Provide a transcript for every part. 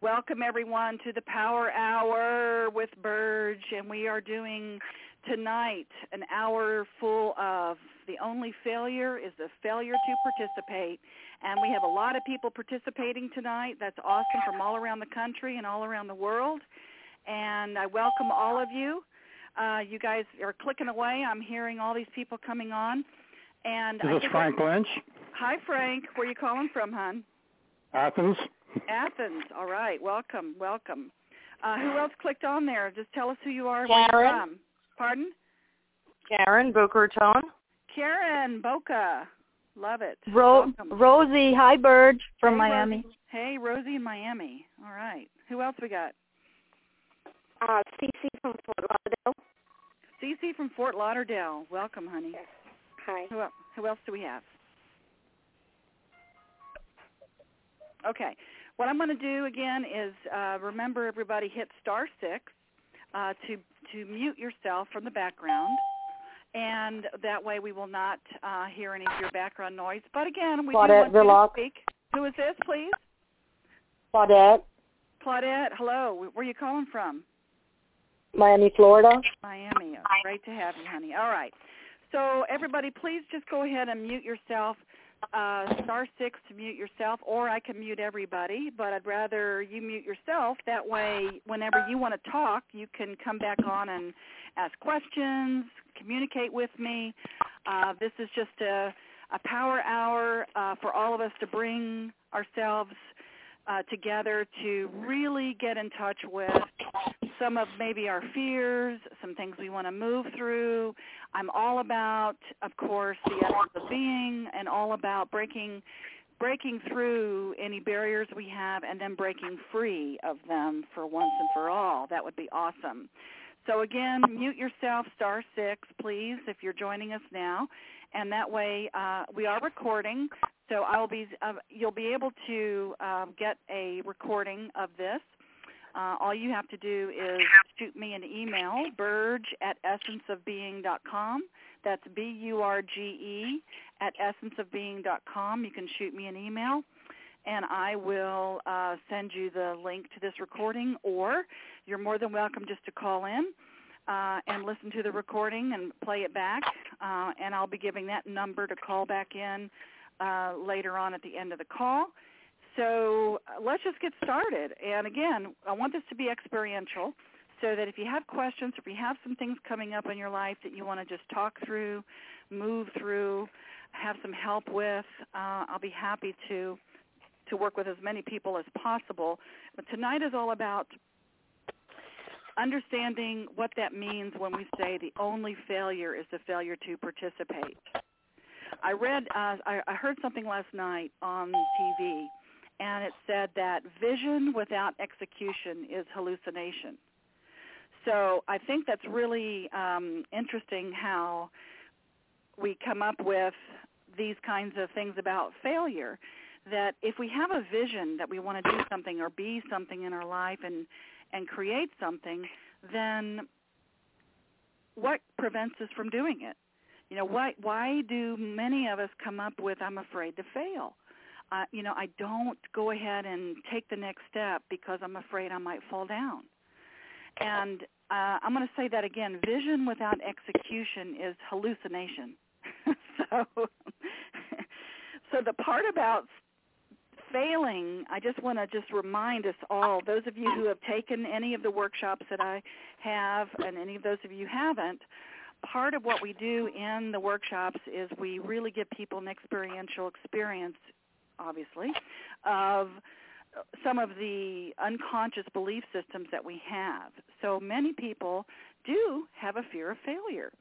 Welcome everyone to the Power Hour with Burge, and we are doing tonight an hour full of the only failure is the failure to participate. And we have a lot of people participating tonight. That's awesome from all around the country and all around the world. And I welcome all of you. Uh, you guys are clicking away. I'm hearing all these people coming on. And Is this Frank Lynch? Hi, Frank. Where are you calling from, hon? Athens. Athens. All right. Welcome. Welcome. Uh, who else clicked on there? Just tell us who you are. Karen. Where you're from. Pardon? Karen Boca Raton. Karen Boca. Love it. Ro- Welcome. Rosie, hi Bird from Hey, Miami. Rosie. Hey, Rosie in Miami. All right. Who else we got? Uh, Cece from Fort Lauderdale. Cece from Fort Lauderdale. Welcome, honey. Hi. Who, who else do we have? Okay. What I'm going to do again is uh, remember everybody hit star six uh, to to mute yourself from the background, and that way we will not uh, hear any of your background noise. But again, we do Claudette want you to speak. Who is this, please? Claudette, Claudette. Hello. Where are you calling from? Miami, Florida. Miami. Great to have you, honey. All right. So everybody, please just go ahead and mute yourself. Uh, star six to mute yourself, or I can mute everybody, but I'd rather you mute yourself. That way, whenever you want to talk, you can come back on and ask questions, communicate with me. Uh, this is just a, a power hour uh, for all of us to bring ourselves uh, together to really get in touch with some of maybe our fears, some things we want to move through. I'm all about, of course, the essence of being and all about breaking breaking through any barriers we have and then breaking free of them for once and for all. That would be awesome. So again, mute yourself, star six, please, if you're joining us now, and that way uh, we are recording. So I will be, uh, you'll be able to um, get a recording of this. Uh, all you have to do is shoot me an email, burge at essenceofbeing.com. That's B-U-R-G-E at essenceofbeing.com. You can shoot me an email, and I will uh, send you the link to this recording, or you're more than welcome just to call in uh, and listen to the recording and play it back, uh, and I'll be giving that number to call back in uh, later on at the end of the call. So uh, let's just get started. And again, I want this to be experiential so that if you have questions, if you have some things coming up in your life that you want to just talk through, move through, have some help with, uh, I'll be happy to to work with as many people as possible. But tonight is all about understanding what that means when we say the only failure is the failure to participate. I read, uh, I, I heard something last night on TV, and it said that vision without execution is hallucination. So I think that's really um, interesting how we come up with these kinds of things about failure. That if we have a vision that we want to do something or be something in our life and and create something, then what prevents us from doing it? You know, why why do many of us come up with I'm afraid to fail? You know, I don't go ahead and take the next step because I'm afraid I might fall down. And uh, I'm going to say that again. Vision without execution is hallucination. so, so the part about failing, I just want to just remind us all, those of you who have taken any of the workshops that I have and any of those of you haven't, part of what we do in the workshops is we really give people an experiential experience, obviously, of some of the unconscious belief systems that we have. So many people do have a fear of failure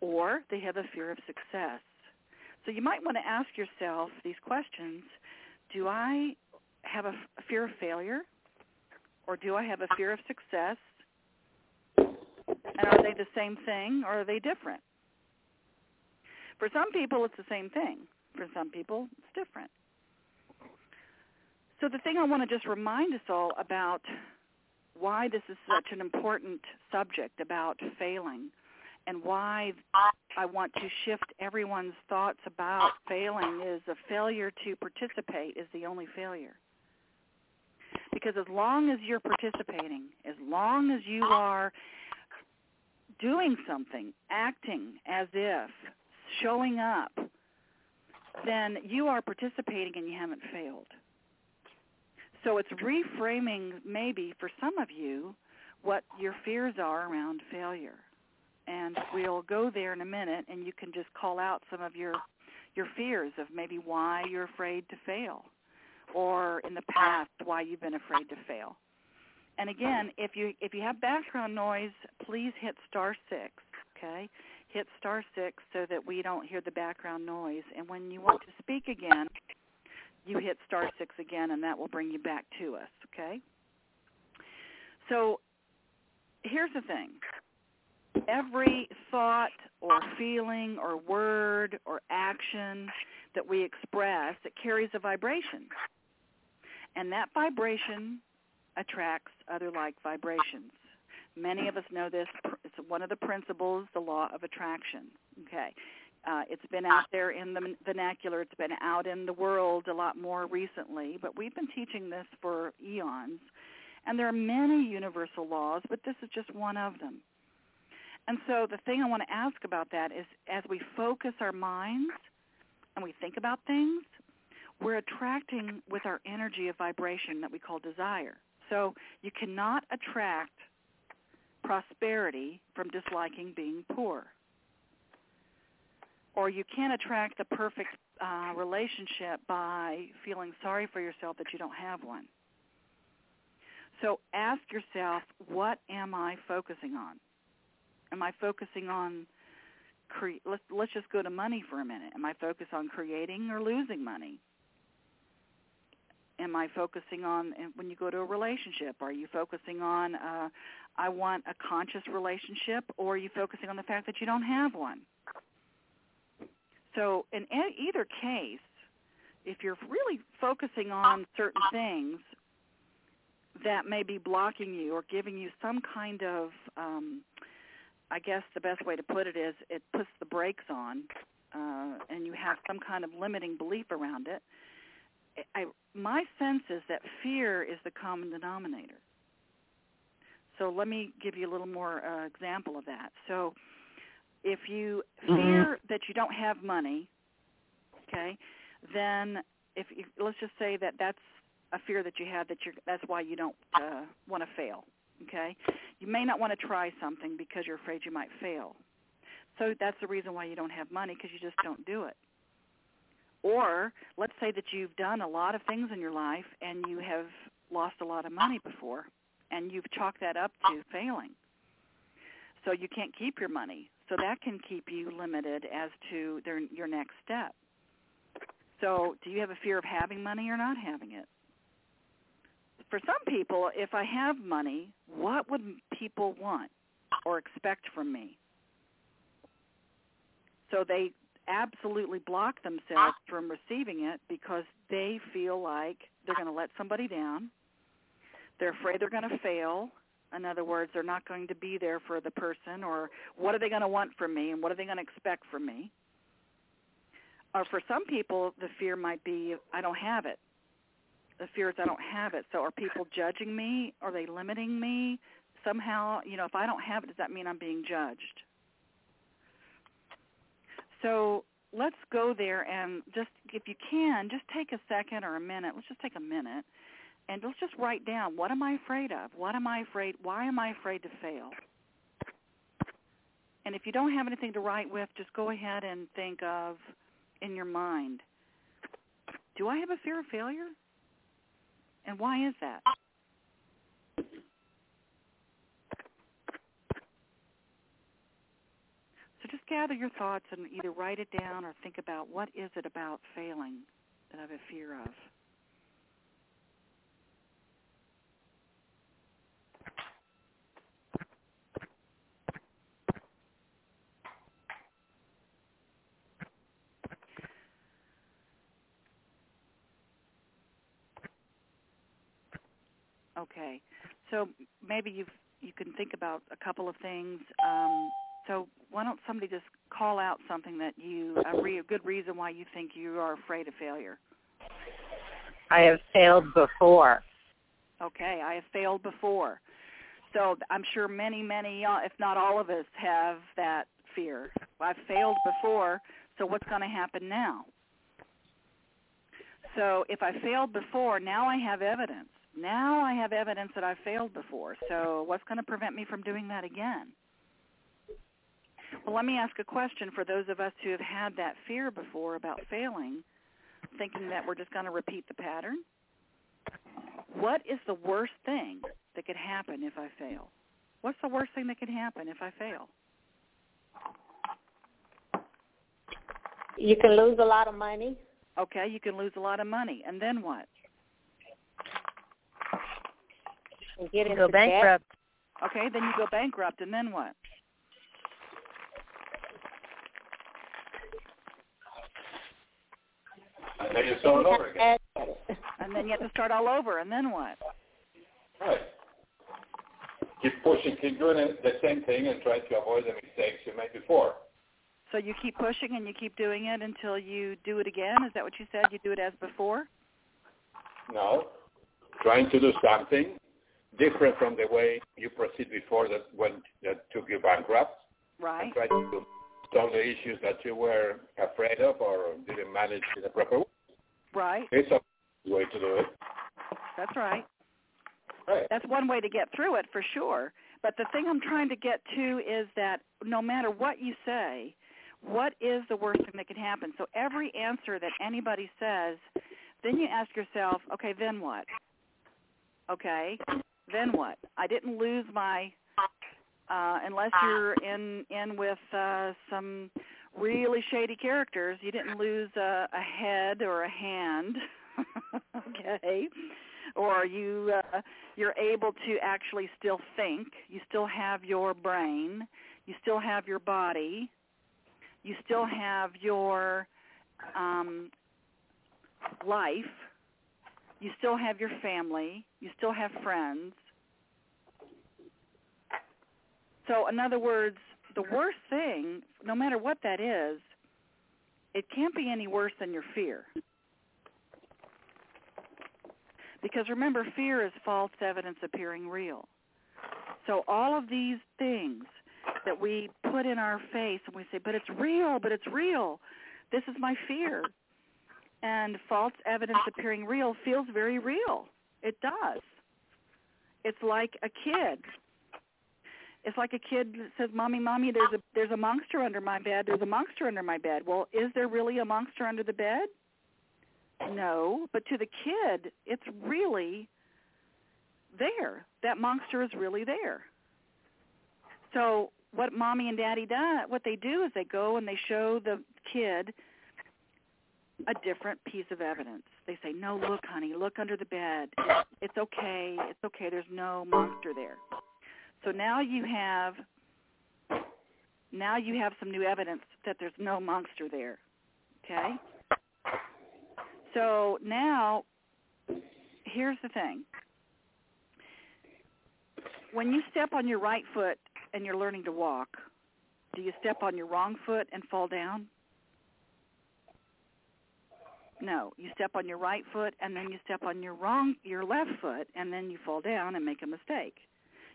or they have a fear of success. So you might want to ask yourself these questions. Do I have a, fear of failure or do I have a fear of success? And are they the same thing or are they different? For some people it's the same thing. For some people it's different. So the thing I want to just remind us all about why this is such an important subject about failing and why I want to shift everyone's thoughts about failing is a failure to participate is the only failure. Because as long as you're participating, as long as you are doing something, acting as if, showing up, then you are participating and you haven't failed. So it's reframing maybe for some of you what your fears are around failure. And we'll go there in a minute and you can just call out some of your your fears of maybe why you're afraid to fail or in the past why you've been afraid to fail. And again, if you if you have background noise, please hit star 6, okay? Hit star 6 so that we don't hear the background noise. And when you want to speak again, you hit star 6 again and that will bring you back to us, okay? So here's the thing. Every thought or feeling or word or action that we express it carries a vibration. And that vibration attracts other like vibrations. Many of us know this. It's one of the principles the law of attraction okay uh, it's been out there in the vernacular it's been out in the world a lot more recently but we've been teaching this for eons and there are many universal laws, but this is just one of them. And so the thing I want to ask about that is as we focus our minds and we think about things, we're attracting with our energy of vibration that we call desire. So you cannot attract prosperity from disliking being poor. Or you can't attract the perfect uh, relationship by feeling sorry for yourself that you don't have one. So ask yourself, what am I focusing on? Am I focusing on cre- let's let's just go to money for a minute. Am I focused on creating or losing money? Am I focusing on when you go to a relationship? Are you focusing on uh, I want a conscious relationship, or are you focusing on the fact that you don't have one? So in either case, if you're really focusing on certain things, that may be blocking you or giving you some kind of um I guess the best way to put it is it puts the brakes on uh and you have some kind of limiting belief around it. I my sense is that fear is the common denominator. So let me give you a little more uh, example of that. So if you mm-hmm. fear that you don't have money, okay, then if you, let's just say that that's a fear that you have that you're that's why you don't uh, want to fail okay? You may not want to try something because you're afraid you might fail. So that's the reason why you don't have money because you just don't do it. Or let's say that you've done a lot of things in your life and you have lost a lot of money before and you've chalked that up to failing. So you can't keep your money so that can keep you limited as to their, your next step so do you have a fear of having money or not having it for some people, if I have money, what would people want or expect from me? So they absolutely block themselves from receiving it because they feel like they're going to let somebody down. They're afraid they're going to fail. In other words, they're not going to be there for the person, or what are they going to want from me, and what are they going to expect from me? Or for some people, the fear might be, I don't have it the fear is I don't have it. So are people judging me? Are they limiting me? Somehow, you know, if I don't have it, does that mean I'm being judged? So let's go there and just, if you can, just take a second or a minute. Let's just take a minute and let's just write down what am I afraid of? What am I afraid? Why am I afraid to fail? And if you don't have anything to write with, just go ahead and think of in your mind, do I have a fear of failure? And why is that? So just gather your thoughts and either write it down or think about what is it about failing that I have a fear of. Okay. So maybe you you can think about a couple of things. Um, so why don't somebody just call out something that you a, re, a good reason why you think you are afraid of failure? I have failed before. Okay, I have failed before. So I'm sure many, many, uh, if not all of us, have that fear. I've failed before, so what's going to happen now? So if I failed before, now I have evidence. Now I have evidence that I failed before. So what's going to prevent me from doing that again? Well, let me ask a question for those of us who have had that fear before about failing, thinking that we're just going to repeat the pattern. What is the worst thing that could happen if I fail? What's the worst thing that could happen if I fail? You can lose a lot of money. Okay, you can lose a lot of money. And then what? And get You into go bankrupt. Debt. Okay, then you go bankrupt. And then what? And then you start over again. And then you have to start all over. And then what? Right. Keep pushing, keep doing the same thing and try to avoid the mistakes you made before. So you keep pushing and you keep doing it until you do it again. Is that what you said? You do it as before? No. Trying to do something different from the way you proceed before that when that took you bankrupt. Right. And try to solve the issues that you were afraid of or didn't manage in the proper way. Right. It's a way to do it. That's right. Right. That's one way to get through it for sure. But the thing I'm trying to get to is that no matter what you say, what is the worst thing that could happen? So every answer that anybody says, then you ask yourself, okay, then what? Okay, then what? I didn't lose my uh unless you're in in with uh some really shady characters, you didn't lose a, a head or a hand. okay. Or you uh you're able to actually still think. You still have your brain. You still have your body. You still have your um, life. You still have your family. You still have friends. So, in other words, the worst thing, no matter what that is, it can't be any worse than your fear. Because remember, fear is false evidence appearing real. So all of these things that we put in our face and we say, but it's real, but it's real. This is my fear. And false evidence appearing real feels very real. It does. It's like a kid. It's like a kid that says, "Mommy, mommy, there's a there's a monster under my bed. There's a monster under my bed." Well, is there really a monster under the bed? No, but to the kid, it's really there. That monster is really there. So what mommy and daddy do, what they do is they go and they show the kid a different piece of evidence. They say, "No, look, honey, look under the bed. It's okay. It's okay. There's no monster there." So now you have now you have some new evidence that there's no monster there. Okay? So now here's the thing. When you step on your right foot and you're learning to walk, do you step on your wrong foot and fall down? No, you step on your right foot and then you step on your wrong your left foot and then you fall down and make a mistake.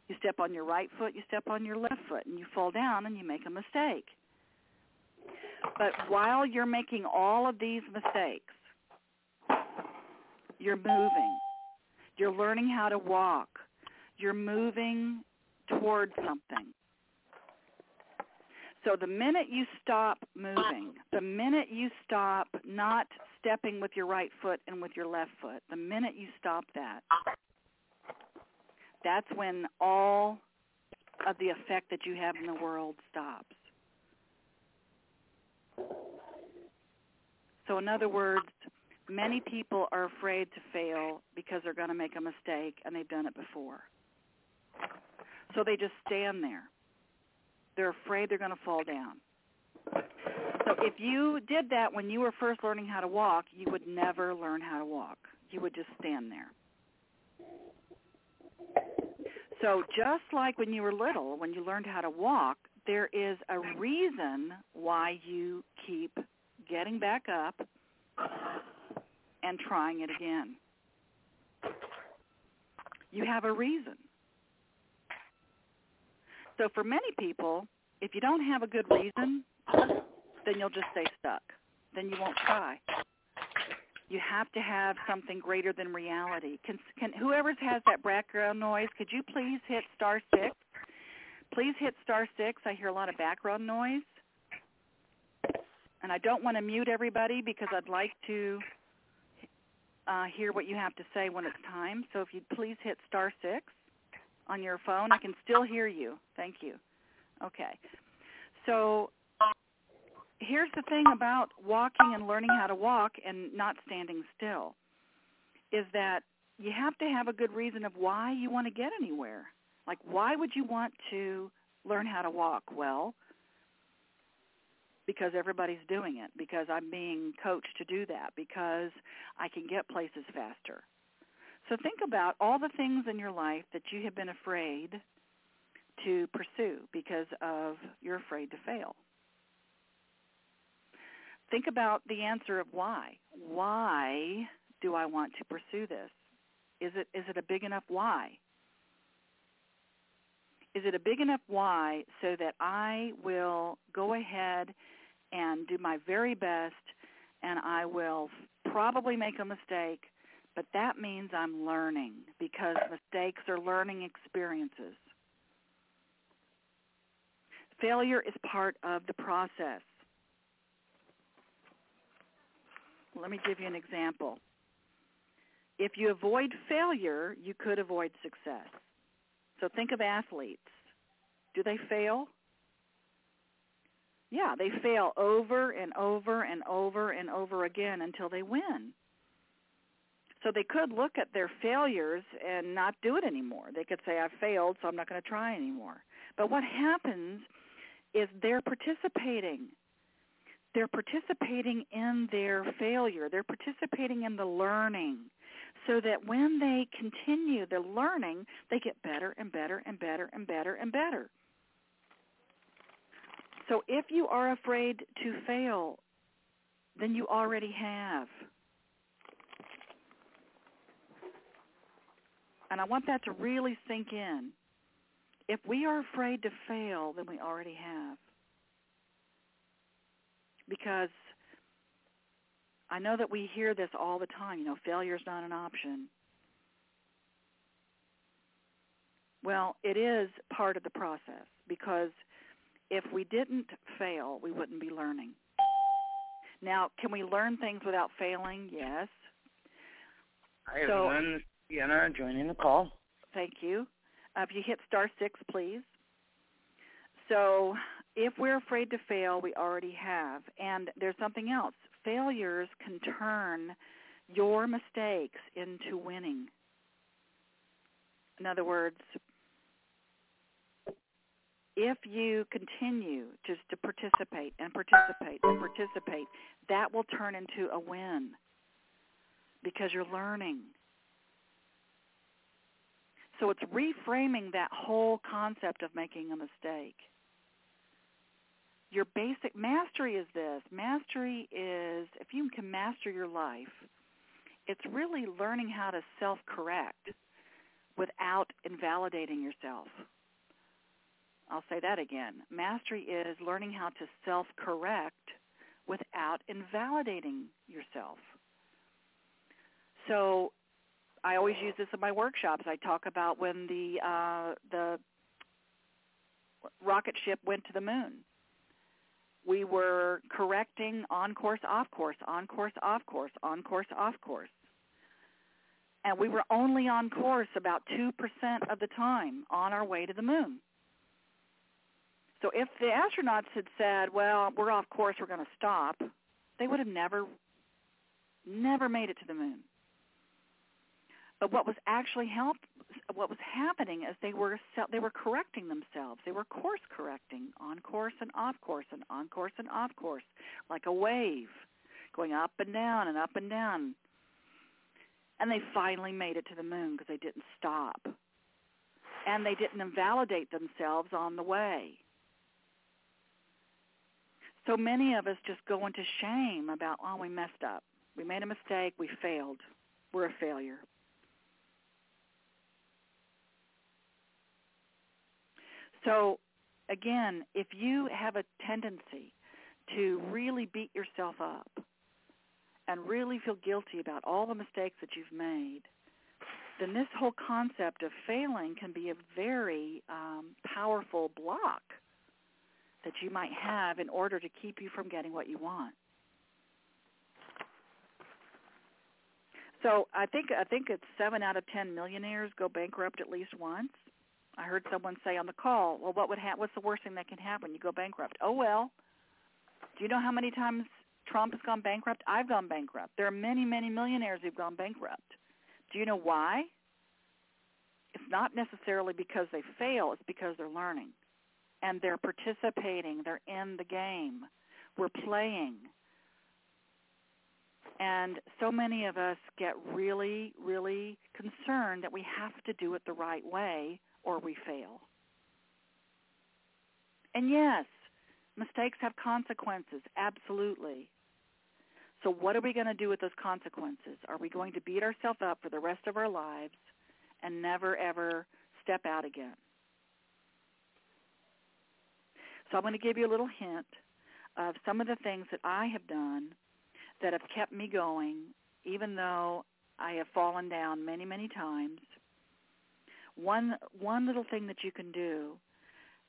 You step on your right foot, you step on your left foot and you fall down and you make a mistake. But while you're making all of these mistakes, you're moving. You're learning how to walk. You're moving toward something. So the minute you stop moving, the minute you stop not stepping with your right foot and with your left foot, the minute you stop that, that's when all of the effect that you have in the world stops. So in other words, many people are afraid to fail because they're going to make a mistake and they've done it before. So they just stand there. They're afraid they're going to fall down. So if you did that when you were first learning how to walk, you would never learn how to walk. You would just stand there. So just like when you were little, when you learned how to walk, there is a reason why you keep getting back up and trying it again. You have a reason. So for many people, if you don't have a good reason, then you'll just stay stuck. Then you won't try. You have to have something greater than reality. Can, can whoever has that background noise, could you please hit star six? Please hit star six. I hear a lot of background noise. And I don't want to mute everybody because I'd like to uh, hear what you have to say when it's time. So if you'd please hit star six on your phone, I can still hear you. Thank you. Okay. So here's the thing about walking and learning how to walk and not standing still is that you have to have a good reason of why you want to get anywhere. Like why would you want to learn how to walk? Well, because everybody's doing it, because I'm being coached to do that, because I can get places faster. So think about all the things in your life that you have been afraid to pursue because of you're afraid to fail. Think about the answer of why. Why do I want to pursue this? Is it is it a big enough why? Is it a big enough why so that I will go ahead and do my very best and I will probably make a mistake, but that means I'm learning because mistakes are learning experiences. Failure is part of the process. Let me give you an example. If you avoid failure, you could avoid success. So think of athletes. Do they fail? Yeah, they fail over and over and over and over again until they win. So they could look at their failures and not do it anymore. They could say, I failed, so I'm not going to try anymore. But what happens is they're participating. They're participating in their failure. They're participating in the learning so that when they continue the learning, they get better and better and better and better and better. So if you are afraid to fail, then you already have. And I want that to really sink in. If we are afraid to fail, then we already have. Because I know that we hear this all the time, you know, failure is not an option. Well, it is part of the process because if we didn't fail, we wouldn't be learning. Now, can we learn things without failing? Yes. Hi, so, everyone. Sienna joining the call. Thank you. Uh, if you hit star six, please. So, if we're afraid to fail, we already have. And there's something else. Failures can turn your mistakes into winning. In other words, if you continue just to participate and participate and participate, that will turn into a win because you're learning. So it's reframing that whole concept of making a mistake. Your basic mastery is this. Mastery is if you can master your life, it's really learning how to self-correct without invalidating yourself. I'll say that again. Mastery is learning how to self-correct without invalidating yourself. So I always use this in my workshops. I talk about when the uh, the rocket ship went to the moon. We were correcting on course, off course, on course, off course, on course, off course. And we were only on course about 2% of the time on our way to the moon. So if the astronauts had said, "Well, we're off course, we're going to stop," they would have never never made it to the moon. But what was actually help what was happening is they were they were correcting themselves. They were course correcting, on course and off course and on course and off course, like a wave going up and down and up and down. And they finally made it to the moon because they didn't stop. And they didn't invalidate themselves on the way so many of us just go into shame about, oh, we messed up. We made a mistake. We failed. We're a failure. So again, if you have a tendency to really beat yourself up and really feel guilty about all the mistakes that you've made, then this whole concept of failing can be a very um, powerful block that you might have in order to keep you from getting what you want. So I think I think it's seven out of ten millionaires go bankrupt at least once. I heard someone say on the call, "Well, what would ha- what's the worst thing that can happen? You go bankrupt." Oh well. Do you know how many times Trump has gone bankrupt? I've gone bankrupt. There are many, many millionaires who've gone bankrupt. Do you know why? It's not necessarily because they fail, it's because they're learning. And they're participating, they're in the game. We're playing. And so many of us get really, really concerned that we have to do it the right way or we fail. And yes, mistakes have consequences, absolutely. So what are we going to do with those consequences? Are we going to beat ourselves up for the rest of our lives and never ever step out again? So I'm going to give you a little hint of some of the things that I have done that have kept me going even though I have fallen down many, many times. One one little thing that you can do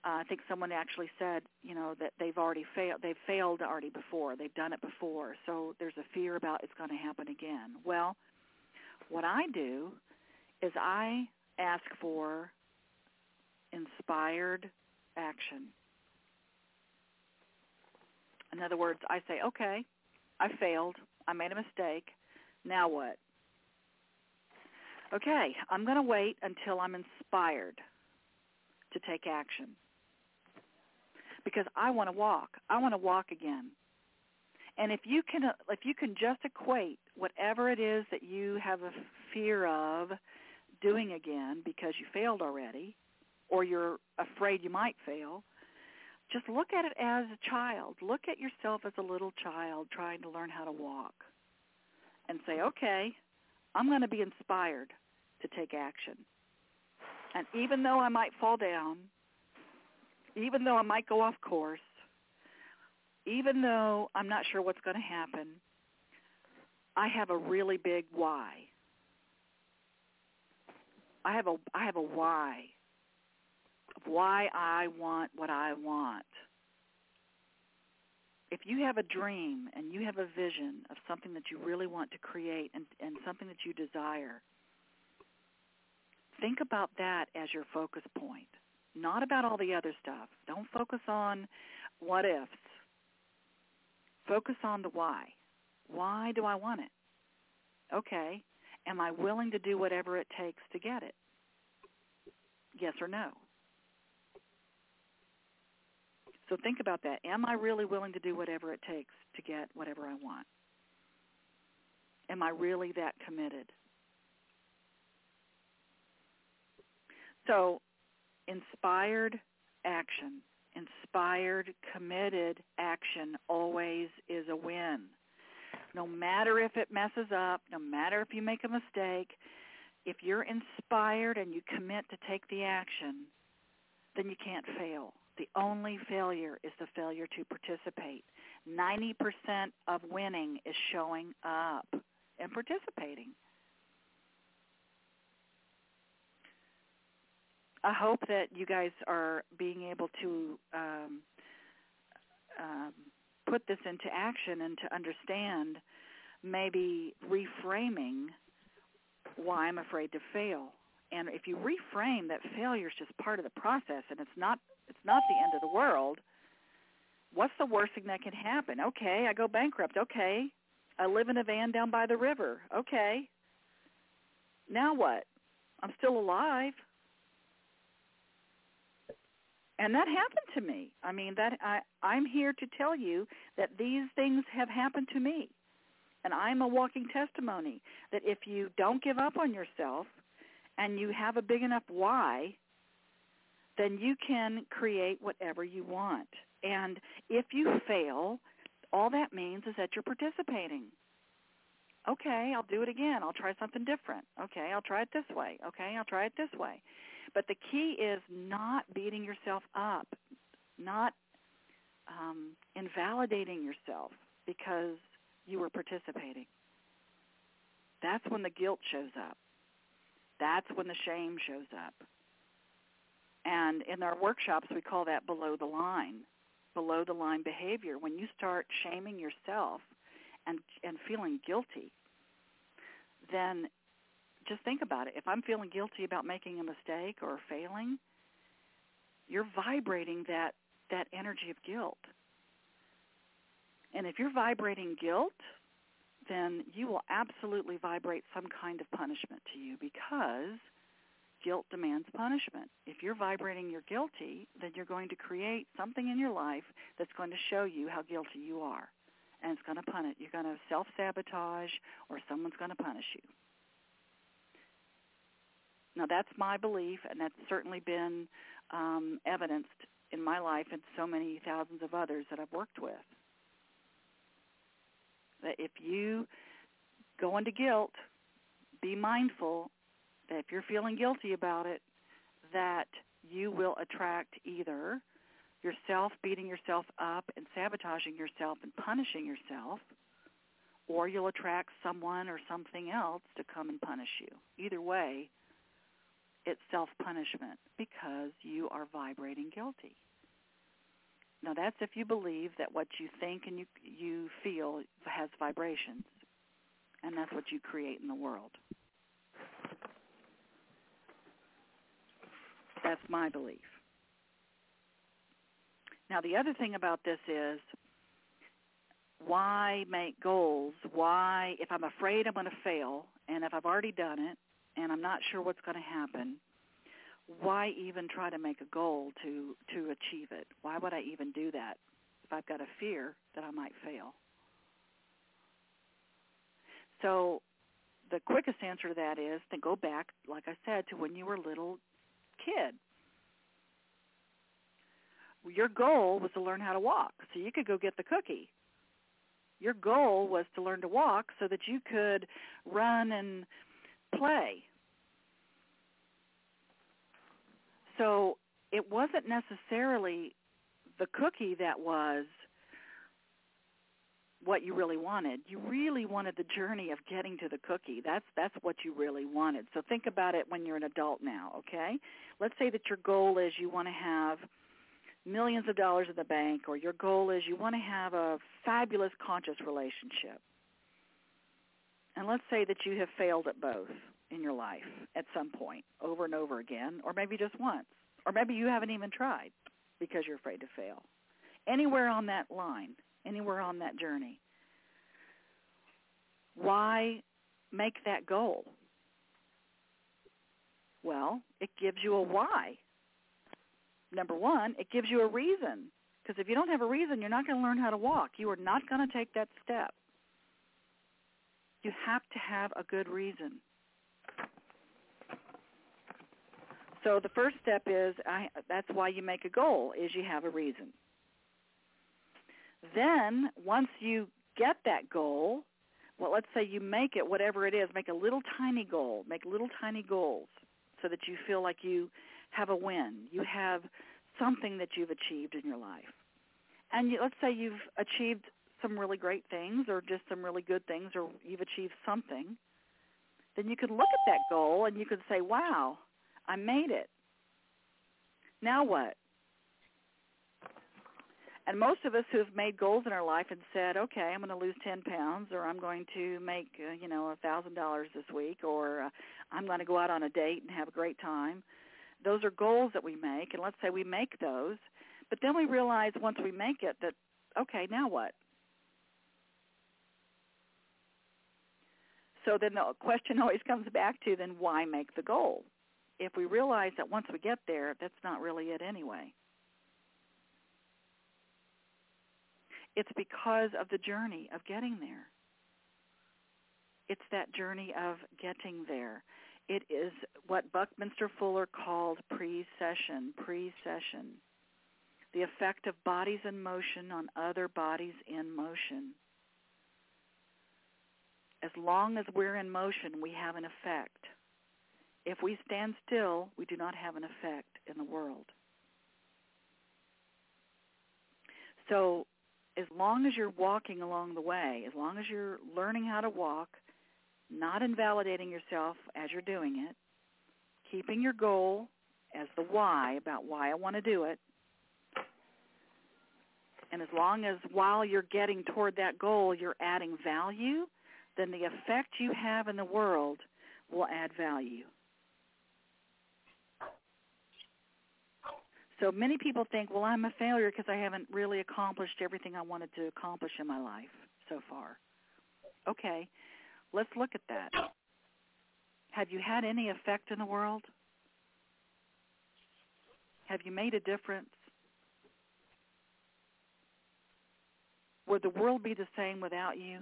uh, I think someone actually said, you know, that they've already failed. They've failed already before. They've done it before. So there's a fear about it's going to happen again. Well, what I do is I ask for inspired action. In other words, I say, okay, I failed. I made a mistake. Now what? Okay, I'm going to wait until I'm inspired to take action because I want to walk. I want to walk again. And if you can uh, if you can just equate whatever it is that you have a fear of doing again because you failed already or you're afraid you might fail, just look at it as a child. Look at yourself as a little child trying to learn how to walk. And say, "Okay, I'm going to be inspired to take action." And even though I might fall down, even though I might go off course, even though I'm not sure what's going to happen, I have a really big why. I have a I have a why why I want what I want. If you have a dream and you have a vision of something that you really want to create and, and something that you desire, think about that as your focus point not about all the other stuff. Don't focus on what ifs. Focus on the why. Why do I want it? Okay. Am I willing to do whatever it takes to get it? Yes or no? So think about that. Am I really willing to do whatever it takes to get whatever I want? Am I really that committed? So inspired action, inspired, committed action always is a win. No matter if it messes up, no matter if you make a mistake, if you're inspired and you commit to take the action, then you can't fail. The only failure is the failure to participate. 90% of winning is showing up and participating. I hope that you guys are being able to um, um, put this into action and to understand maybe reframing why I'm afraid to fail. And if you reframe that failure is just part of the process and it's not it's not the end of the world, what's the worst thing that can happen? Okay, I go bankrupt. Okay. I live in a van down by the river. Okay. Now what? I'm still alive and that happened to me. I mean that I I'm here to tell you that these things have happened to me. And I'm a walking testimony that if you don't give up on yourself and you have a big enough why, then you can create whatever you want. And if you fail, all that means is that you're participating. Okay, I'll do it again. I'll try something different. Okay, I'll try it this way. Okay, I'll try it this way But the key is not beating yourself up, not um, invalidating yourself because you were participating. That's when the guilt shows up. That's when the shame shows up. And in our workshops, we call that below the line, below the line behavior. When you start shaming yourself and and feeling guilty, then just think about it. If I'm feeling guilty about making a mistake or failing, you're vibrating that that energy of guilt. And if you're vibrating guilt, then you will absolutely vibrate some kind of punishment to you because guilt demands punishment. If you're vibrating you're guilty, then you're going to create something in your life that's going to show you how guilty you are. And it's going to punish. You you're going to self-sabotage or someone's going to punish you. Now that's my belief, and that's certainly been um, evidenced in my life and so many thousands of others that I've worked with. That if you go into guilt, be mindful that if you're feeling guilty about it, that you will attract either yourself beating yourself up and sabotaging yourself and punishing yourself, or you'll attract someone or something else to come and punish you. Either way, it's self-punishment because you are vibrating guilty. Now that's if you believe that what you think and you you feel has vibrations, and that's what you create in the world. That's my belief. Now the other thing about this is why make goals? Why, if I'm afraid I'm going to fail, and if I've already done it, and I'm not sure what's going to happen, why even try to make a goal to to achieve it? Why would I even do that if I've got a fear that I might fail? So the quickest answer to that is to go back, like I said, to when you were a little kid. Your goal was to learn how to walk, so you could go get the cookie. Your goal was to learn to walk so that you could run and play so it wasn't necessarily the cookie that was what you really wanted. You really wanted the journey of getting to the cookie. That's that's what you really wanted. So think about it when you're an adult now, okay? Let's say that your goal is you want to have millions of dollars in the bank or your goal is you want to have a fabulous conscious relationship. And let's say that you have failed at both in your life at some point over and over again, or maybe just once, or maybe you haven't even tried because you're afraid to fail. Anywhere on that line, anywhere on that journey, why make that goal? Well, it gives you a why. Number one, it gives you a reason. Because if you don't have a reason, you're not going to learn how to walk. You are not going to take that step. You have to have a good reason. So the first step is I, that's why you make a goal is you have a reason. Then once you get that goal, well, let's say you make it whatever it is, make a little tiny goal, make little tiny goals so that you feel like you have a win. You have something that you've achieved in your life. And you, let's say you've achieved some really great things or just some really good things or you've achieved something. Then you can look at that goal and you can say, wow, I made it. Now what? And most of us who've made goals in our life and said, okay, I'm going to lose 10 pounds or I'm going to make, uh, you know, a $1,000 this week or uh, I'm going to go out on a date and have a great time. Those are goals that we make, and let's say we make those, but then we realize once we make it that, okay, now what? So then the question always comes back to then why make the goal? If we realize that once we get there, that's not really it anyway. It's because of the journey of getting there. It's that journey of getting there. It is what Buckminster Fuller called precession, precession. The effect of bodies in motion on other bodies in motion. As long as we're in motion, we have an effect if we stand still, we do not have an effect in the world. So as long as you're walking along the way, as long as you're learning how to walk, not invalidating yourself as you're doing it, keeping your goal as the why about why I want to do it, and as long as while you're getting toward that goal you're adding value, then the effect you have in the world will add value. So many people think, well, I'm a failure because I haven't really accomplished everything I wanted to accomplish in my life so far. Okay, let's look at that. Have you had any effect in the world? Have you made a difference? Would the world be the same without you?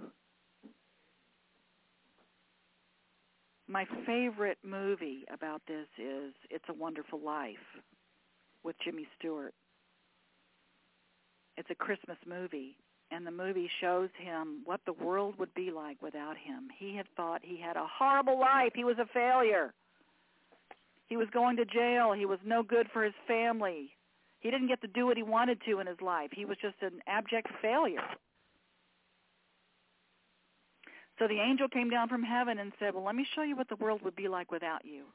My favorite movie about this is It's a Wonderful Life with Jimmy Stewart. It's a Christmas movie, and the movie shows him what the world would be like without him. He had thought he had a horrible life. He was a failure. He was going to jail. He was no good for his family. He didn't get to do what he wanted to in his life. He was just an abject failure. So the angel came down from heaven and said, well, let me show you what the world would be like without you.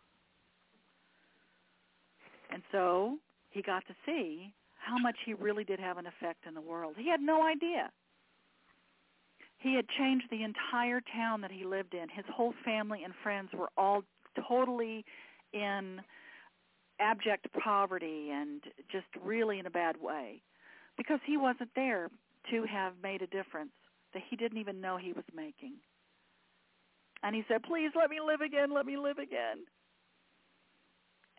And so he got to see how much he really did have an effect in the world. He had no idea. He had changed the entire town that he lived in. His whole family and friends were all totally in abject poverty and just really in a bad way because he wasn't there to have made a difference that he didn't even know he was making. And he said, please let me live again, let me live again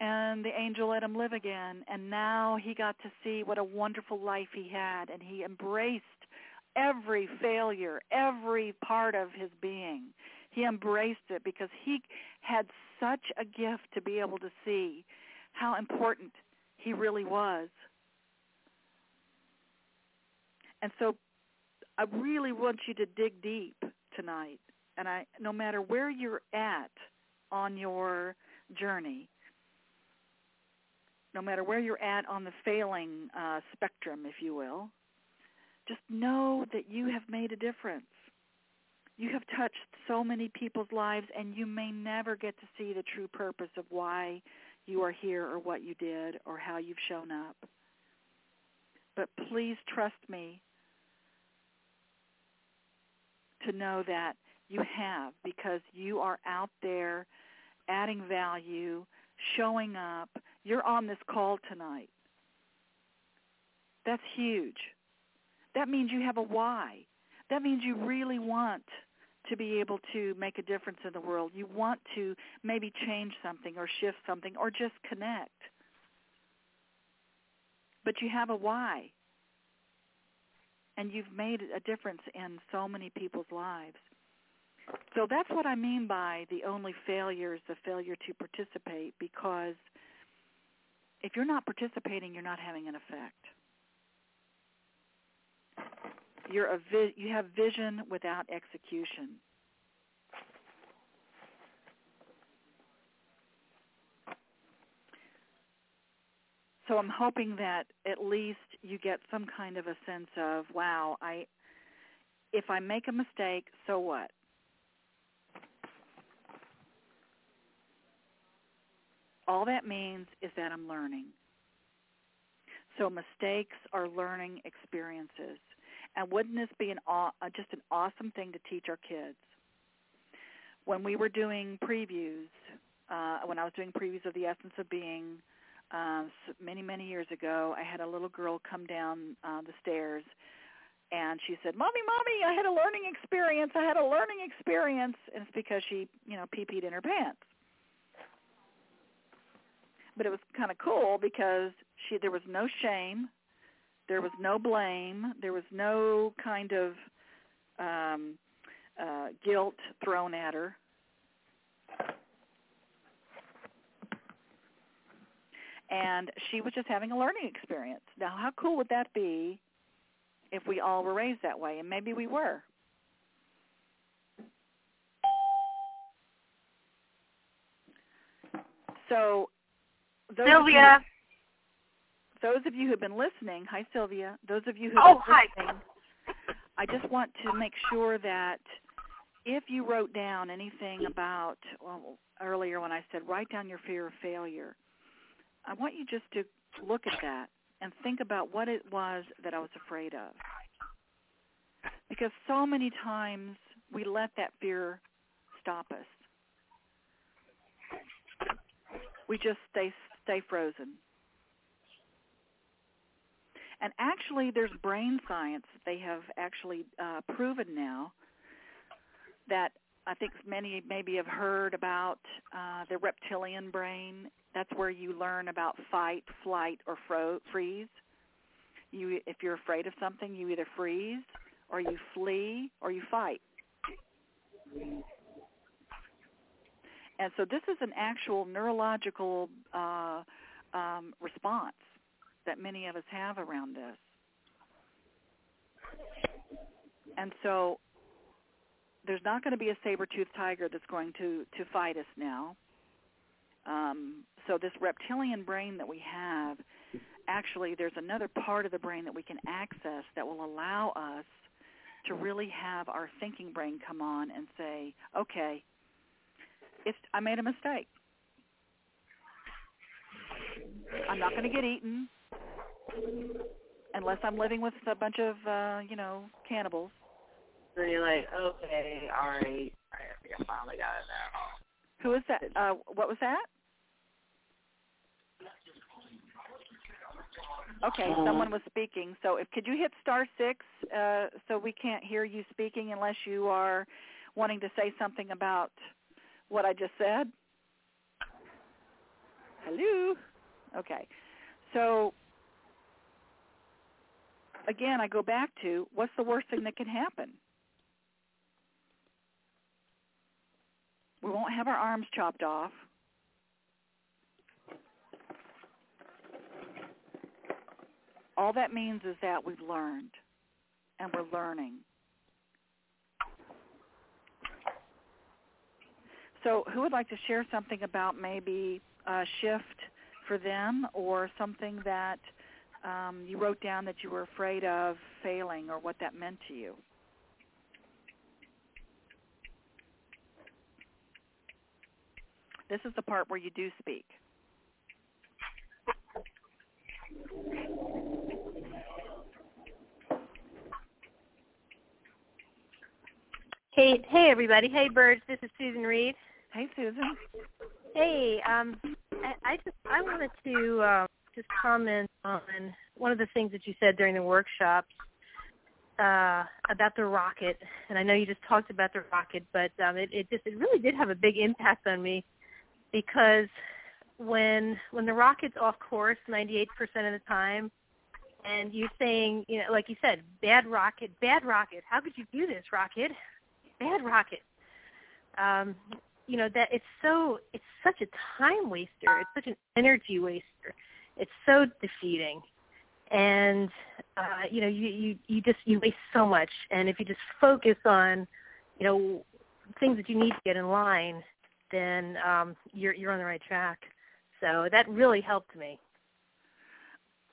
and the angel let him live again. And now he got to see what a wonderful life he had. And he embraced every failure every part of his being. He embraced it because he had such a gift to be able to see how important he really was. And so i really want you to dig deep tonight. And i no matter where you're at on your journey no matter where you're at on the failing uh, spectrum, if you will, just know that you have made a difference. You have touched so many people's lives, and you may never get to see the true purpose of why you are here or what you did or how you've shown up. But please trust me to know that you have because you are out there adding value, showing up, you're on this call tonight. That's huge. That means you have a why. That means you really want to be able to make a difference in the world. You want to maybe change something or shift something or just connect. But you have a why. And you've made a difference in so many people's lives. So that's what I mean by the only failure is the failure to participate because – if you're not participating, you're not having an effect. You're a vi- you have vision without execution. So I'm hoping that at least you get some kind of a sense of, wow, I if I make a mistake, so what? All that means is that I'm learning. So mistakes are learning experiences. And wouldn't this be an aw- uh, just an awesome thing to teach our kids? When we were doing previews, uh, when I was doing previews of The Essence of Being uh, many, many years ago, I had a little girl come down uh, the stairs and she said, "Mommy, mommy, I had a learning experience. I had a learning experience." And it's because she, you know, pee-peed in her pants but it was kind of cool because she there was no shame, there was no blame, there was no kind of um, uh, guilt thrown at her. And she was just having a learning experience. Now, how cool would that be if we all were raised that way? And maybe we were. So those Sylvia. Of you, those of you who've been listening, hi Sylvia. Those of you who've Oh, been hi. I just want to make sure that if you wrote down anything about well, earlier when I said write down your fear of failure, I want you just to look at that and think about what it was that I was afraid of. Because so many times we let that fear stop us. We just stay stay frozen. And actually, there's brain science that they have actually uh, proven now that I think many maybe have heard about uh, the reptilian brain. That's where you learn about fight, flight, or fro- freeze. You, if you're afraid of something, you either freeze, or you flee, or you fight. And so this is an actual neurological uh, um, response that many of us have around this. And so there's not going to be a saber-toothed tiger that's going to, to fight us now. Um, so this reptilian brain that we have, actually there's another part of the brain that we can access that will allow us to really have our thinking brain come on and say, okay, it's, I made a mistake. I'm not going to get eaten unless I'm living with a bunch of, uh, you know, cannibals. So you're like, okay, all right, all right, I finally got it now. Who is that? Uh, what was that? Okay, someone was speaking. So if could you hit star six uh, so we can't hear you speaking unless you are wanting to say something about what I just said? Hello. Okay. So again, I go back to what's the worst thing that can happen? We won't have our arms chopped off. All that means is that we've learned and we're learning. So who would like to share something about maybe a shift for them or something that um, you wrote down that you were afraid of failing or what that meant to you? This is the part where you do speak. Hey, hey everybody. Hey birds. This is Susan Reed. Hey, Susan. Hey, um, I, I just I wanted to uh, just comment on one of the things that you said during the workshop uh, about the rocket, and I know you just talked about the rocket, but um, it, it just it really did have a big impact on me because when when the rocket's off course 98% of the time, and you're saying, you know, like you said, bad rocket, bad rocket. How could you do this, rocket? Bad rocket. Um, you know that it's so it's such a time waster. It's such an energy waster. It's so defeating, and uh, you know you you you just you waste so much. And if you just focus on, you know, things that you need to get in line, then um, you're you're on the right track. So that really helped me.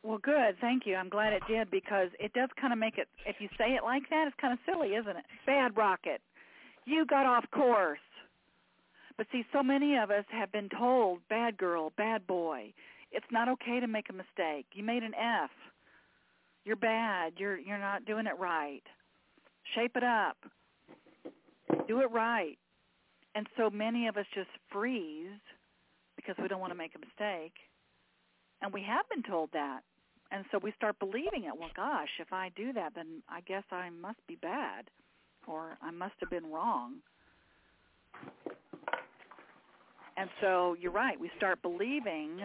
Well, good. Thank you. I'm glad it did because it does kind of make it. If you say it like that, it's kind of silly, isn't it? Bad rocket. You got off course. But see, so many of us have been told, bad girl, bad boy. It's not okay to make a mistake. You made an F. You're bad. You're you're not doing it right. Shape it up. Do it right. And so many of us just freeze because we don't want to make a mistake. And we have been told that. And so we start believing it. Well, gosh, if I do that, then I guess I must be bad or I must have been wrong. And so you're right. We start believing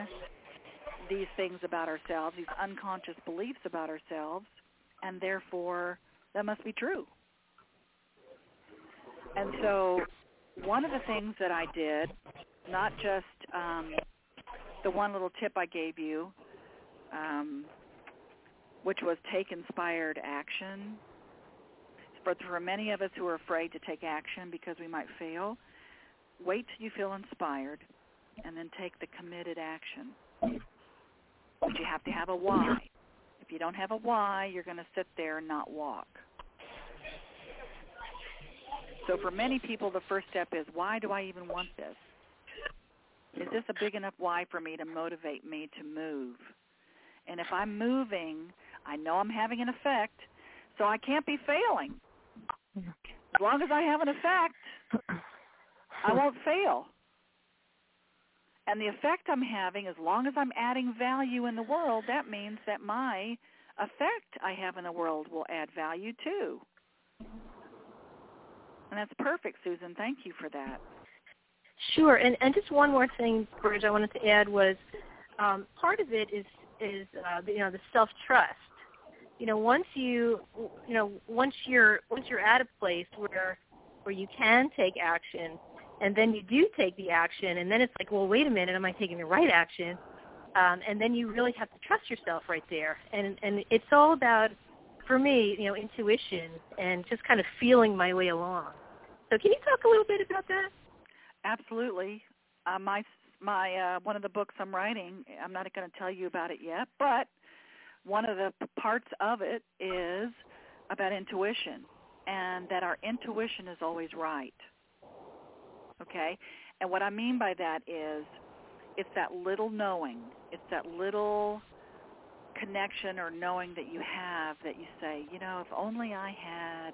these things about ourselves, these unconscious beliefs about ourselves, and therefore that must be true. And so one of the things that I did, not just um, the one little tip I gave you, um, which was take inspired action. But for many of us who are afraid to take action because we might fail, wait till you feel inspired. and then take the committed action. But you have to have a why. If you don't have a why, you're going to sit there and not walk. So for many people, the first step is, why do I even want this? Is this a big enough why for me to motivate me to move? And if I'm moving, I know I'm having an effect, so I can't be failing. As long as I have an effect, I won't fail. And the effect I'm having, as long as I'm adding value in the world, that means that my effect I have in the world will add value too. And that's perfect, Susan. Thank you for that. Sure, and and just one more thing, Burge, I wanted to add was um, part of it is is uh, you know the self trust. You know, once you you know once you're once you're at a place where where you can take action, and then you do take the action, and then it's like, well, wait a minute, am I taking the right action? Um, and then you really have to trust yourself right there, and and it's all about, for me, you know, intuition and just kind of feeling my way along. So, can you talk a little bit about that? Absolutely. Uh, my my uh, one of the books I'm writing. I'm not going to tell you about it yet, but one of the parts of it is about intuition, and that our intuition is always right. Okay, and what I mean by that is, it's that little knowing. It's that little connection or knowing that you have that you say, you know, if only I had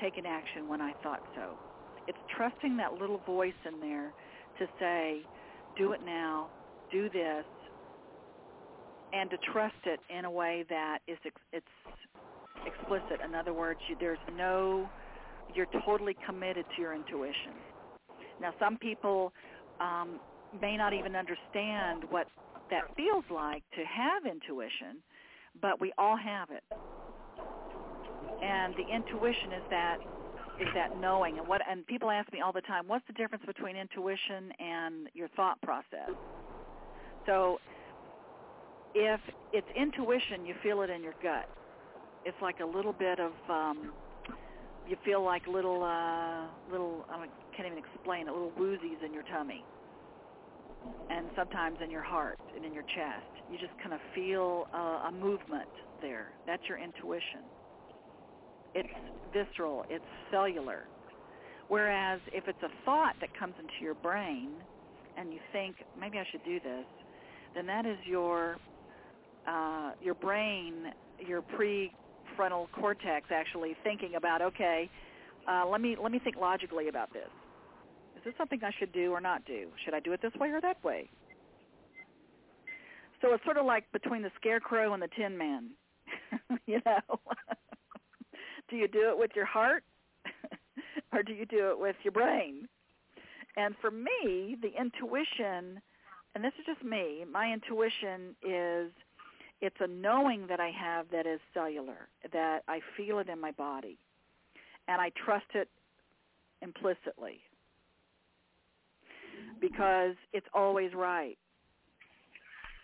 taken action when I thought so it's trusting that little voice in there to say, do it now, do this, and to trust it in a way that is ex- it's explicit. In other words, you, there's no, you're totally committed to your intuition. Now, some people um, may not even understand what that feels like to have intuition, but we all have it. And the intuition is that is that knowing and what and people ask me all the time what's the difference between intuition and your thought process so if it's intuition you feel it in your gut it's like a little bit of um you feel like little uh little I can't even explain it little woozies in your tummy. And sometimes in your heart and in your chest. You just kind of feel a, a movement there. That's your intuition. It's visceral, it's cellular. Whereas if it's a thought that comes into your brain and you think, maybe I should do this, then that is your uh, your brain, your prefrontal cortex actually thinking about, okay, uh, let me let me think logically about this. Is this something I should do or not do? Should I do it this way or that way? So it's sort of like between the scarecrow and the tin man, you know. do you do it with your heart or do you do it with your brain? And for me, the intuition, and this is just me, my intuition is it's a knowing that I have that is cellular, that I feel it in my body, and I trust it implicitly because it's always right.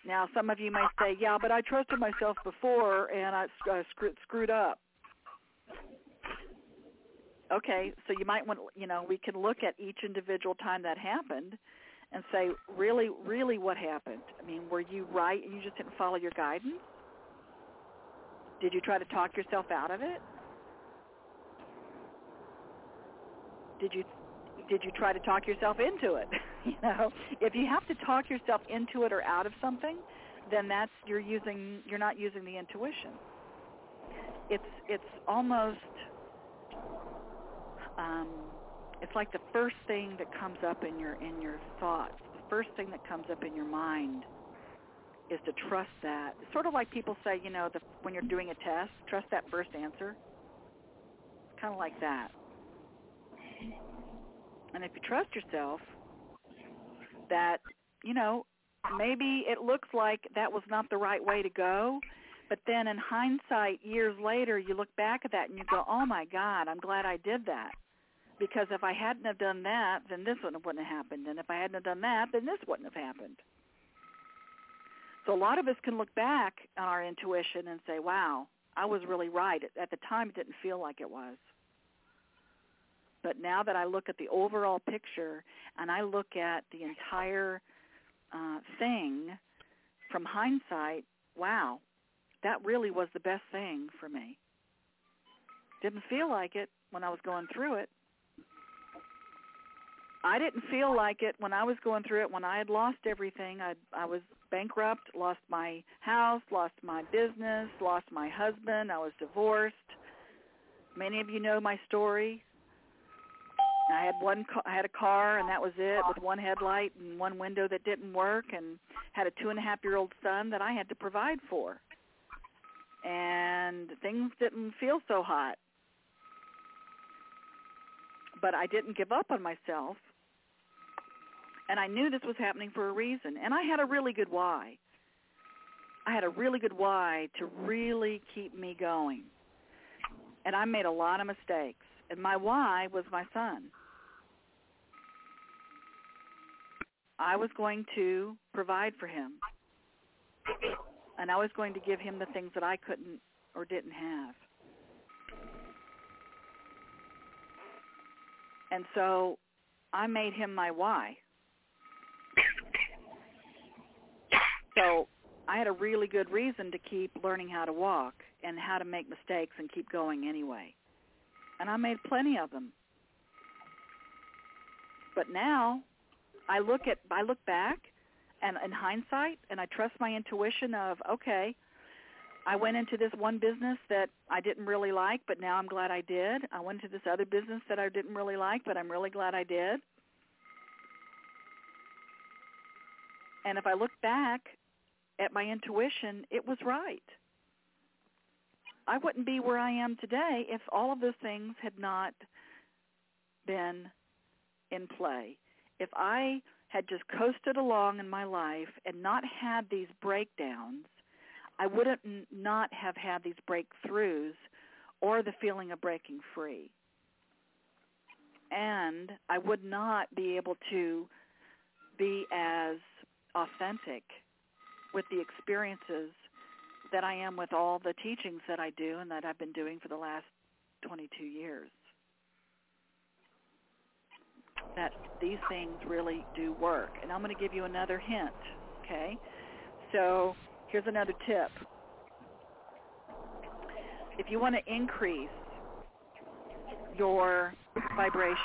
Now, some of you might say, "Yeah, but I trusted myself before and I uh, screwed, screwed up." okay, so you might want, you know, we can look at each individual time that happened and say, really, really what happened? I mean, were you right and you just didn't follow your guidance? Did you try to talk yourself out of it? Did you did you try to talk yourself into it? you know, if you have to talk yourself into it or out of something, then that's you're using you're not using the intuition. It's it's almost um, it's like the first thing that comes up in your in your thoughts, the first thing that comes up in your mind is to trust that. Sort of like people say, you know, the, when you're doing a test, trust that first answer. Kind of like that. And if you trust yourself, that you know maybe it looks like that was not the right way to go, but then in hindsight, years later, you look back at that and you go, "Oh my God, I'm glad I did that." Because if I hadn't have done that, then this one wouldn't have happened, and if I hadn't have done that, then this wouldn't have happened. So a lot of us can look back on our intuition and say, "Wow, I was really right." At the time, it didn't feel like it was. But now that I look at the overall picture and I look at the entire uh, thing from hindsight, wow, that really was the best thing for me. Didn't feel like it when I was going through it. I didn't feel like it when I was going through it when I had lost everything. I I was bankrupt, lost my house, lost my business, lost my husband, I was divorced. Many of you know my story. I had one I had a car and that was it with one headlight and one window that didn't work and had a two and a half year old son that I had to provide for. And things didn't feel so hot. But I didn't give up on myself and I knew this was happening for a reason. And I had a really good why. I had a really good why to really keep me going. And I made a lot of mistakes. And my why was my son. I was going to provide for him. And I was going to give him the things that I couldn't or didn't have. And so I made him my why. So I had a really good reason to keep learning how to walk and how to make mistakes and keep going anyway. And I made plenty of them. But now I look at I look back and in hindsight and I trust my intuition of okay, I went into this one business that I didn't really like, but now I'm glad I did. I went into this other business that I didn't really like, but I'm really glad I did. And if I look back at my intuition, it was right. I wouldn't be where I am today if all of those things had not been in play. If I had just coasted along in my life and not had these breakdowns, I wouldn't not have had these breakthroughs or the feeling of breaking free. And I would not be able to be as authentic with the experiences that I am with all the teachings that I do and that I've been doing for the last 22 years. That these things really do work. And I'm going to give you another hint, okay? So here's another tip. If you want to increase your vibration,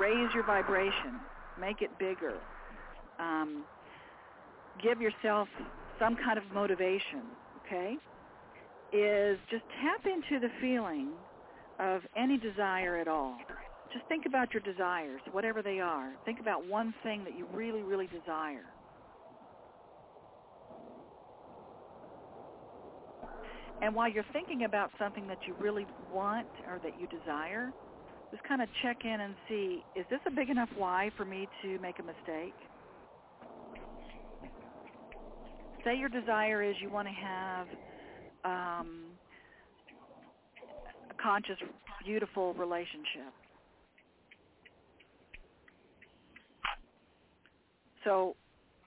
raise your vibration, make it bigger, um, give yourself some kind of motivation, okay, is just tap into the feeling of any desire at all. Just think about your desires, whatever they are. Think about one thing that you really, really desire. And while you're thinking about something that you really want or that you desire, just kind of check in and see, is this a big enough why for me to make a mistake? Say your desire is you want to have um, a conscious, beautiful relationship. So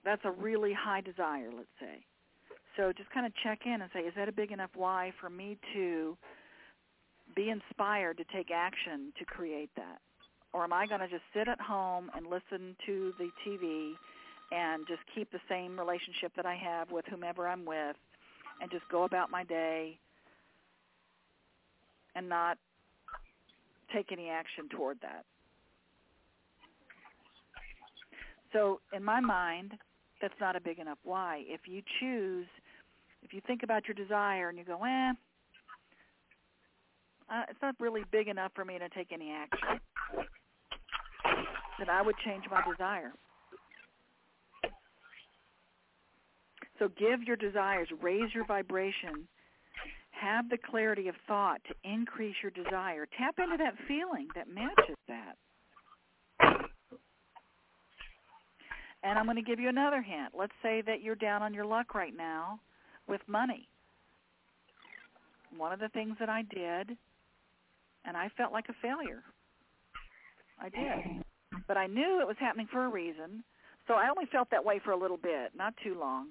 that's a really high desire, let's say. So just kind of check in and say, is that a big enough why for me to be inspired to take action to create that? Or am I going to just sit at home and listen to the TV and just keep the same relationship that I have with whomever I'm with and just go about my day and not take any action toward that. So in my mind, that's not a big enough why. If you choose, if you think about your desire and you go, eh, uh, it's not really big enough for me to take any action, then I would change my desire. So give your desires, raise your vibration, have the clarity of thought to increase your desire. Tap into that feeling that matches that. And I'm going to give you another hint. Let's say that you're down on your luck right now with money. One of the things that I did, and I felt like a failure. I did. But I knew it was happening for a reason. So I only felt that way for a little bit, not too long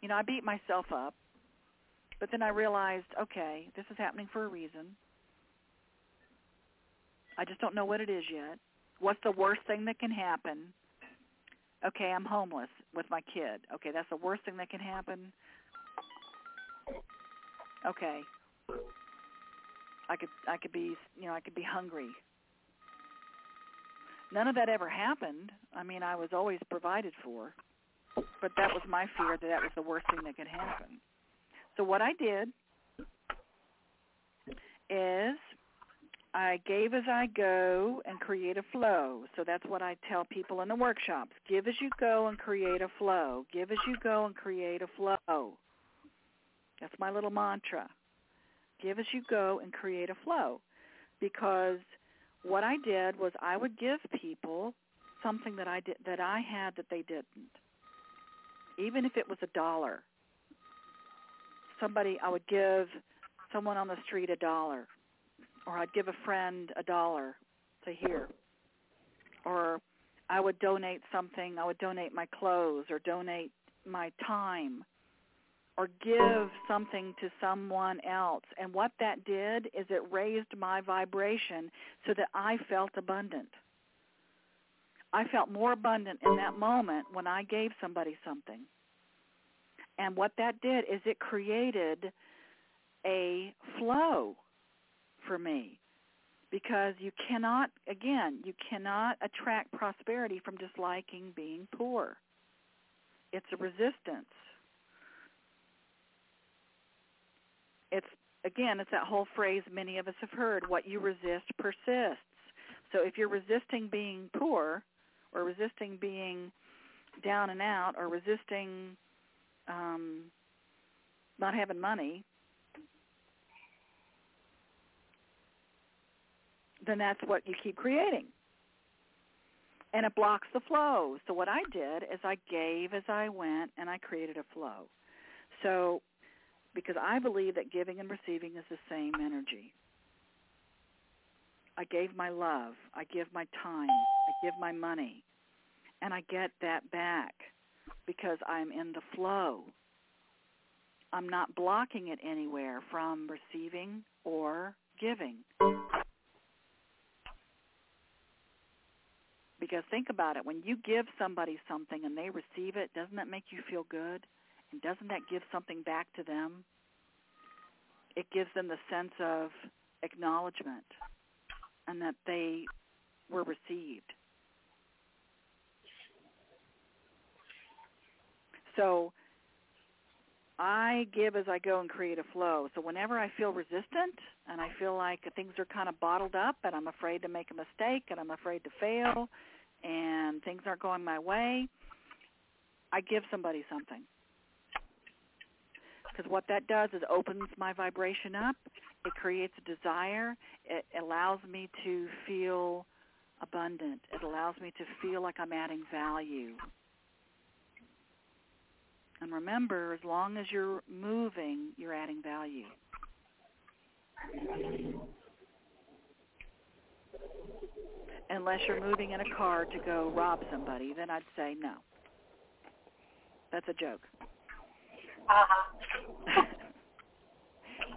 you know, I beat myself up. But then I realized, okay, this is happening for a reason. I just don't know what it is yet. What's the worst thing that can happen? Okay, I'm homeless with my kid. Okay, that's the worst thing that can happen. Okay. I could I could be, you know, I could be hungry. None of that ever happened. I mean, I was always provided for. But that was my fear that that was the worst thing that could happen. So what I did is I gave as I go and create a flow. So that's what I tell people in the workshops. Give as you go and create a flow. Give as you go and create a flow. That's my little mantra. Give as you go and create a flow. Because what I did was I would give people something that I did that I had that they didn't. Even if it was a dollar. Somebody I would give someone on the street a dollar or I'd give a friend a dollar to hear, or I would donate something. I would donate my clothes or donate my time or give something to someone else. And what that did is it raised my vibration so that I felt abundant. I felt more abundant in that moment when I gave somebody something. And what that did is it created a flow for me because you cannot again you cannot attract prosperity from disliking being poor. It's a resistance. It's again it's that whole phrase many of us have heard what you resist persists. So if you're resisting being poor or resisting being down and out or resisting um not having money then that's what you keep creating. And it blocks the flow. So what I did is I gave as I went and I created a flow. So because I believe that giving and receiving is the same energy. I gave my love, I give my time, I give my money, and I get that back because I'm in the flow. I'm not blocking it anywhere from receiving or giving. Because think about it, when you give somebody something and they receive it, doesn't that make you feel good? And doesn't that give something back to them? It gives them the sense of acknowledgement and that they were received. So I give as I go and create a flow. So whenever I feel resistant and I feel like things are kind of bottled up and I'm afraid to make a mistake and I'm afraid to fail and things aren't going my way, I give somebody something. Because what that does is opens my vibration up. It creates a desire. It allows me to feel abundant. It allows me to feel like I'm adding value. And remember, as long as you're moving, you're adding value. Unless you're moving in a car to go rob somebody, then I'd say no. That's a joke. Uh-huh.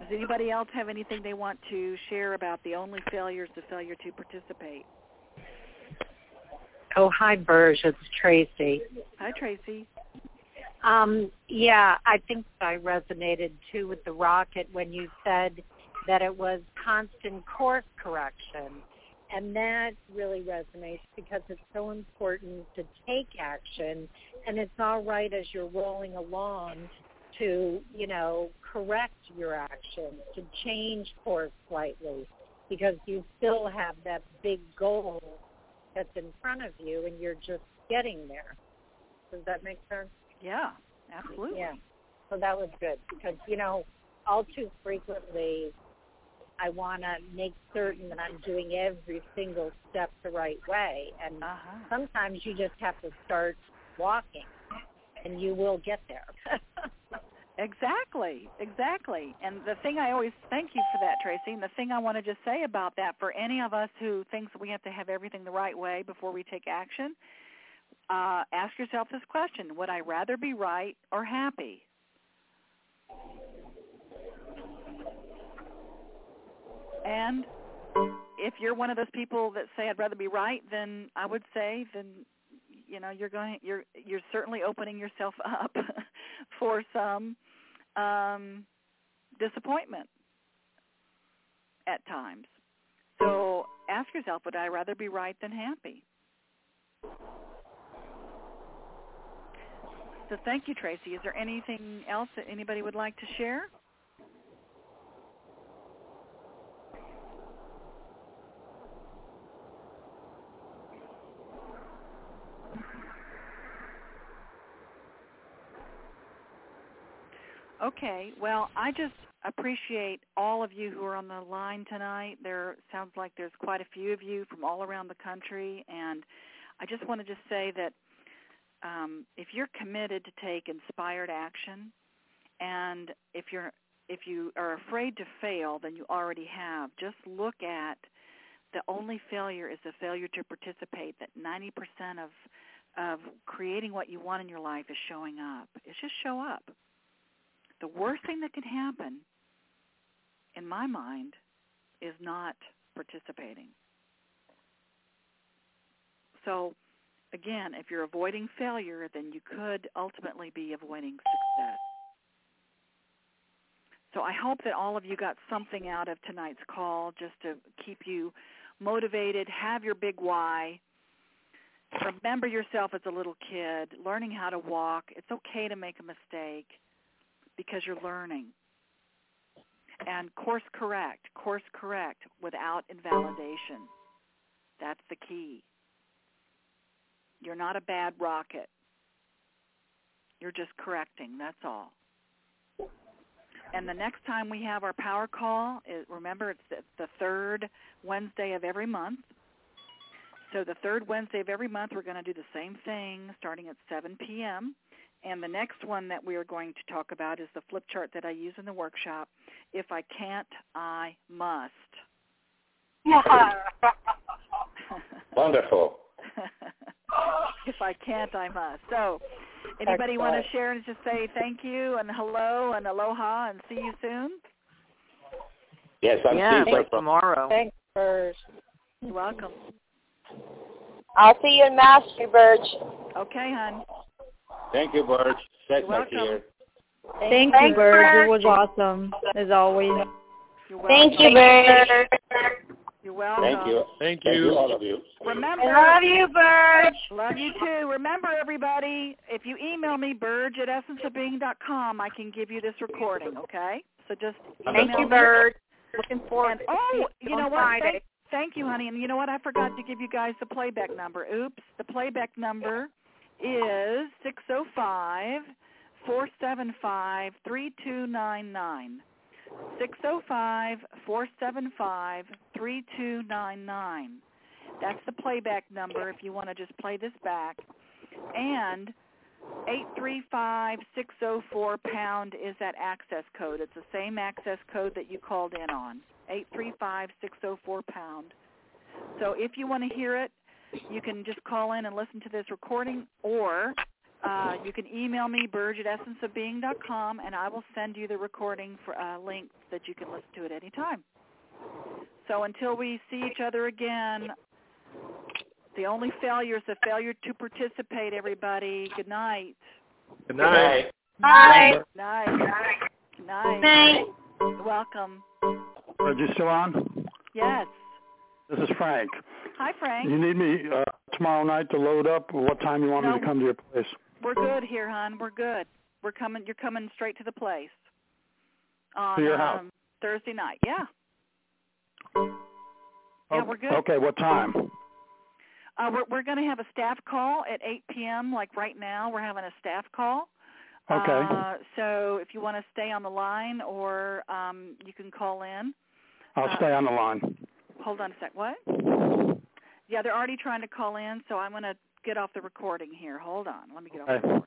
Does anybody else have anything they want to share about the only failure is the failure to participate? Oh, hi, Burge. It's Tracy. Hi, Tracy. Um, yeah, I think I resonated too with the rocket when you said that it was constant course correction. And that really resonates because it's so important to take action and it's all right as you're rolling along to, you know, correct your actions, to change course slightly because you still have that big goal that's in front of you and you're just getting there. Does that make sense? Yeah, absolutely. Yeah. So that was good because, you know, all too frequently I want to make certain that I'm doing every single step the right way. And uh-huh. sometimes you just have to start walking and you will get there. Exactly, exactly. And the thing I always thank you for that, Tracy. And the thing I want to just say about that for any of us who thinks we have to have everything the right way before we take action, uh, ask yourself this question: Would I rather be right or happy? And if you're one of those people that say I'd rather be right, then I would say then you know you're going you're you're certainly opening yourself up for some um disappointment at times. So ask yourself, would I rather be right than happy? So thank you, Tracy. Is there anything else that anybody would like to share? Okay. Well, I just appreciate all of you who are on the line tonight. There sounds like there's quite a few of you from all around the country, and I just want to just say that um, if you're committed to take inspired action, and if you're if you are afraid to fail, then you already have. Just look at the only failure is the failure to participate. That 90% of of creating what you want in your life is showing up. It's just show up. The worst thing that can happen, in my mind, is not participating. So again, if you're avoiding failure, then you could ultimately be avoiding success. So I hope that all of you got something out of tonight's call just to keep you motivated, have your big why. Remember yourself as a little kid, learning how to walk. It's okay to make a mistake because you're learning. And course correct, course correct without invalidation. That's the key. You're not a bad rocket. You're just correcting, that's all. And the next time we have our power call, is, remember it's the, the third Wednesday of every month. So the third Wednesday of every month, we're going to do the same thing starting at 7 p.m. And the next one that we are going to talk about is the flip chart that I use in the workshop. If I can't, I must. Wonderful. if I can't, I must. So, anybody want to share and just say thank you and hello and aloha and see you soon? Yes, I'm yeah, Steve from tomorrow. Thanks, Burge. You're welcome. I'll see you in Mastery, Burge. Okay, hon. Thank you, Burge. Set You're welcome. here. Thank Thanks, you, Burge. Burge. It was awesome, as always. Thank you, Burge. You're welcome. Thank you. Thank Thank you, you. all of you. Remember, I love you, Burge. Love you too. Remember, everybody, if you email me, Burge at essenceofbeing.com, I can give you this recording, okay? So just email Thank you, me. Burge. Looking forward And, to oh, you know what? Thank, thank you, honey. And you know what? I forgot to give you guys the playback number. Oops. The playback number is six zero five four seven five three two nine nine. Six zero five four seven five three two nine nine. That's the playback number if you want to just play this back. And eight three five six zero four pound is that access code. It's the same access code that you called in on. Eight three five six zero four pound. So if you want to hear it, you can just call in and listen to this recording, or uh, you can email me, Burge at essenceofbeing.com, and I will send you the recording for uh, link that you can listen to at any time. So until we see each other again, the only failure is the failure to participate, everybody. Good night. Good Good night. night. Bye. Night. Good night. Night. You're welcome. Are you still on? Yes. This is Frank. Hi, Frank. You need me uh, tomorrow night to load up? What time you want me to come to your place? We're good here, hon. We're good. We're coming. You're coming straight to the place on To your house? um, Thursday night. Yeah. Yeah, Oh, we're good. Okay, what time? Uh, we're we're going to have a staff call at 8 p.m. Like right now, we're having a staff call. Okay. Uh, so if you want to stay on the line, or um, you can call in. I'll uh, stay on the line. Hold on a sec. What? Yeah, they're already trying to call in, so I'm going to get off the recording here. Hold on. Let me get off the recording.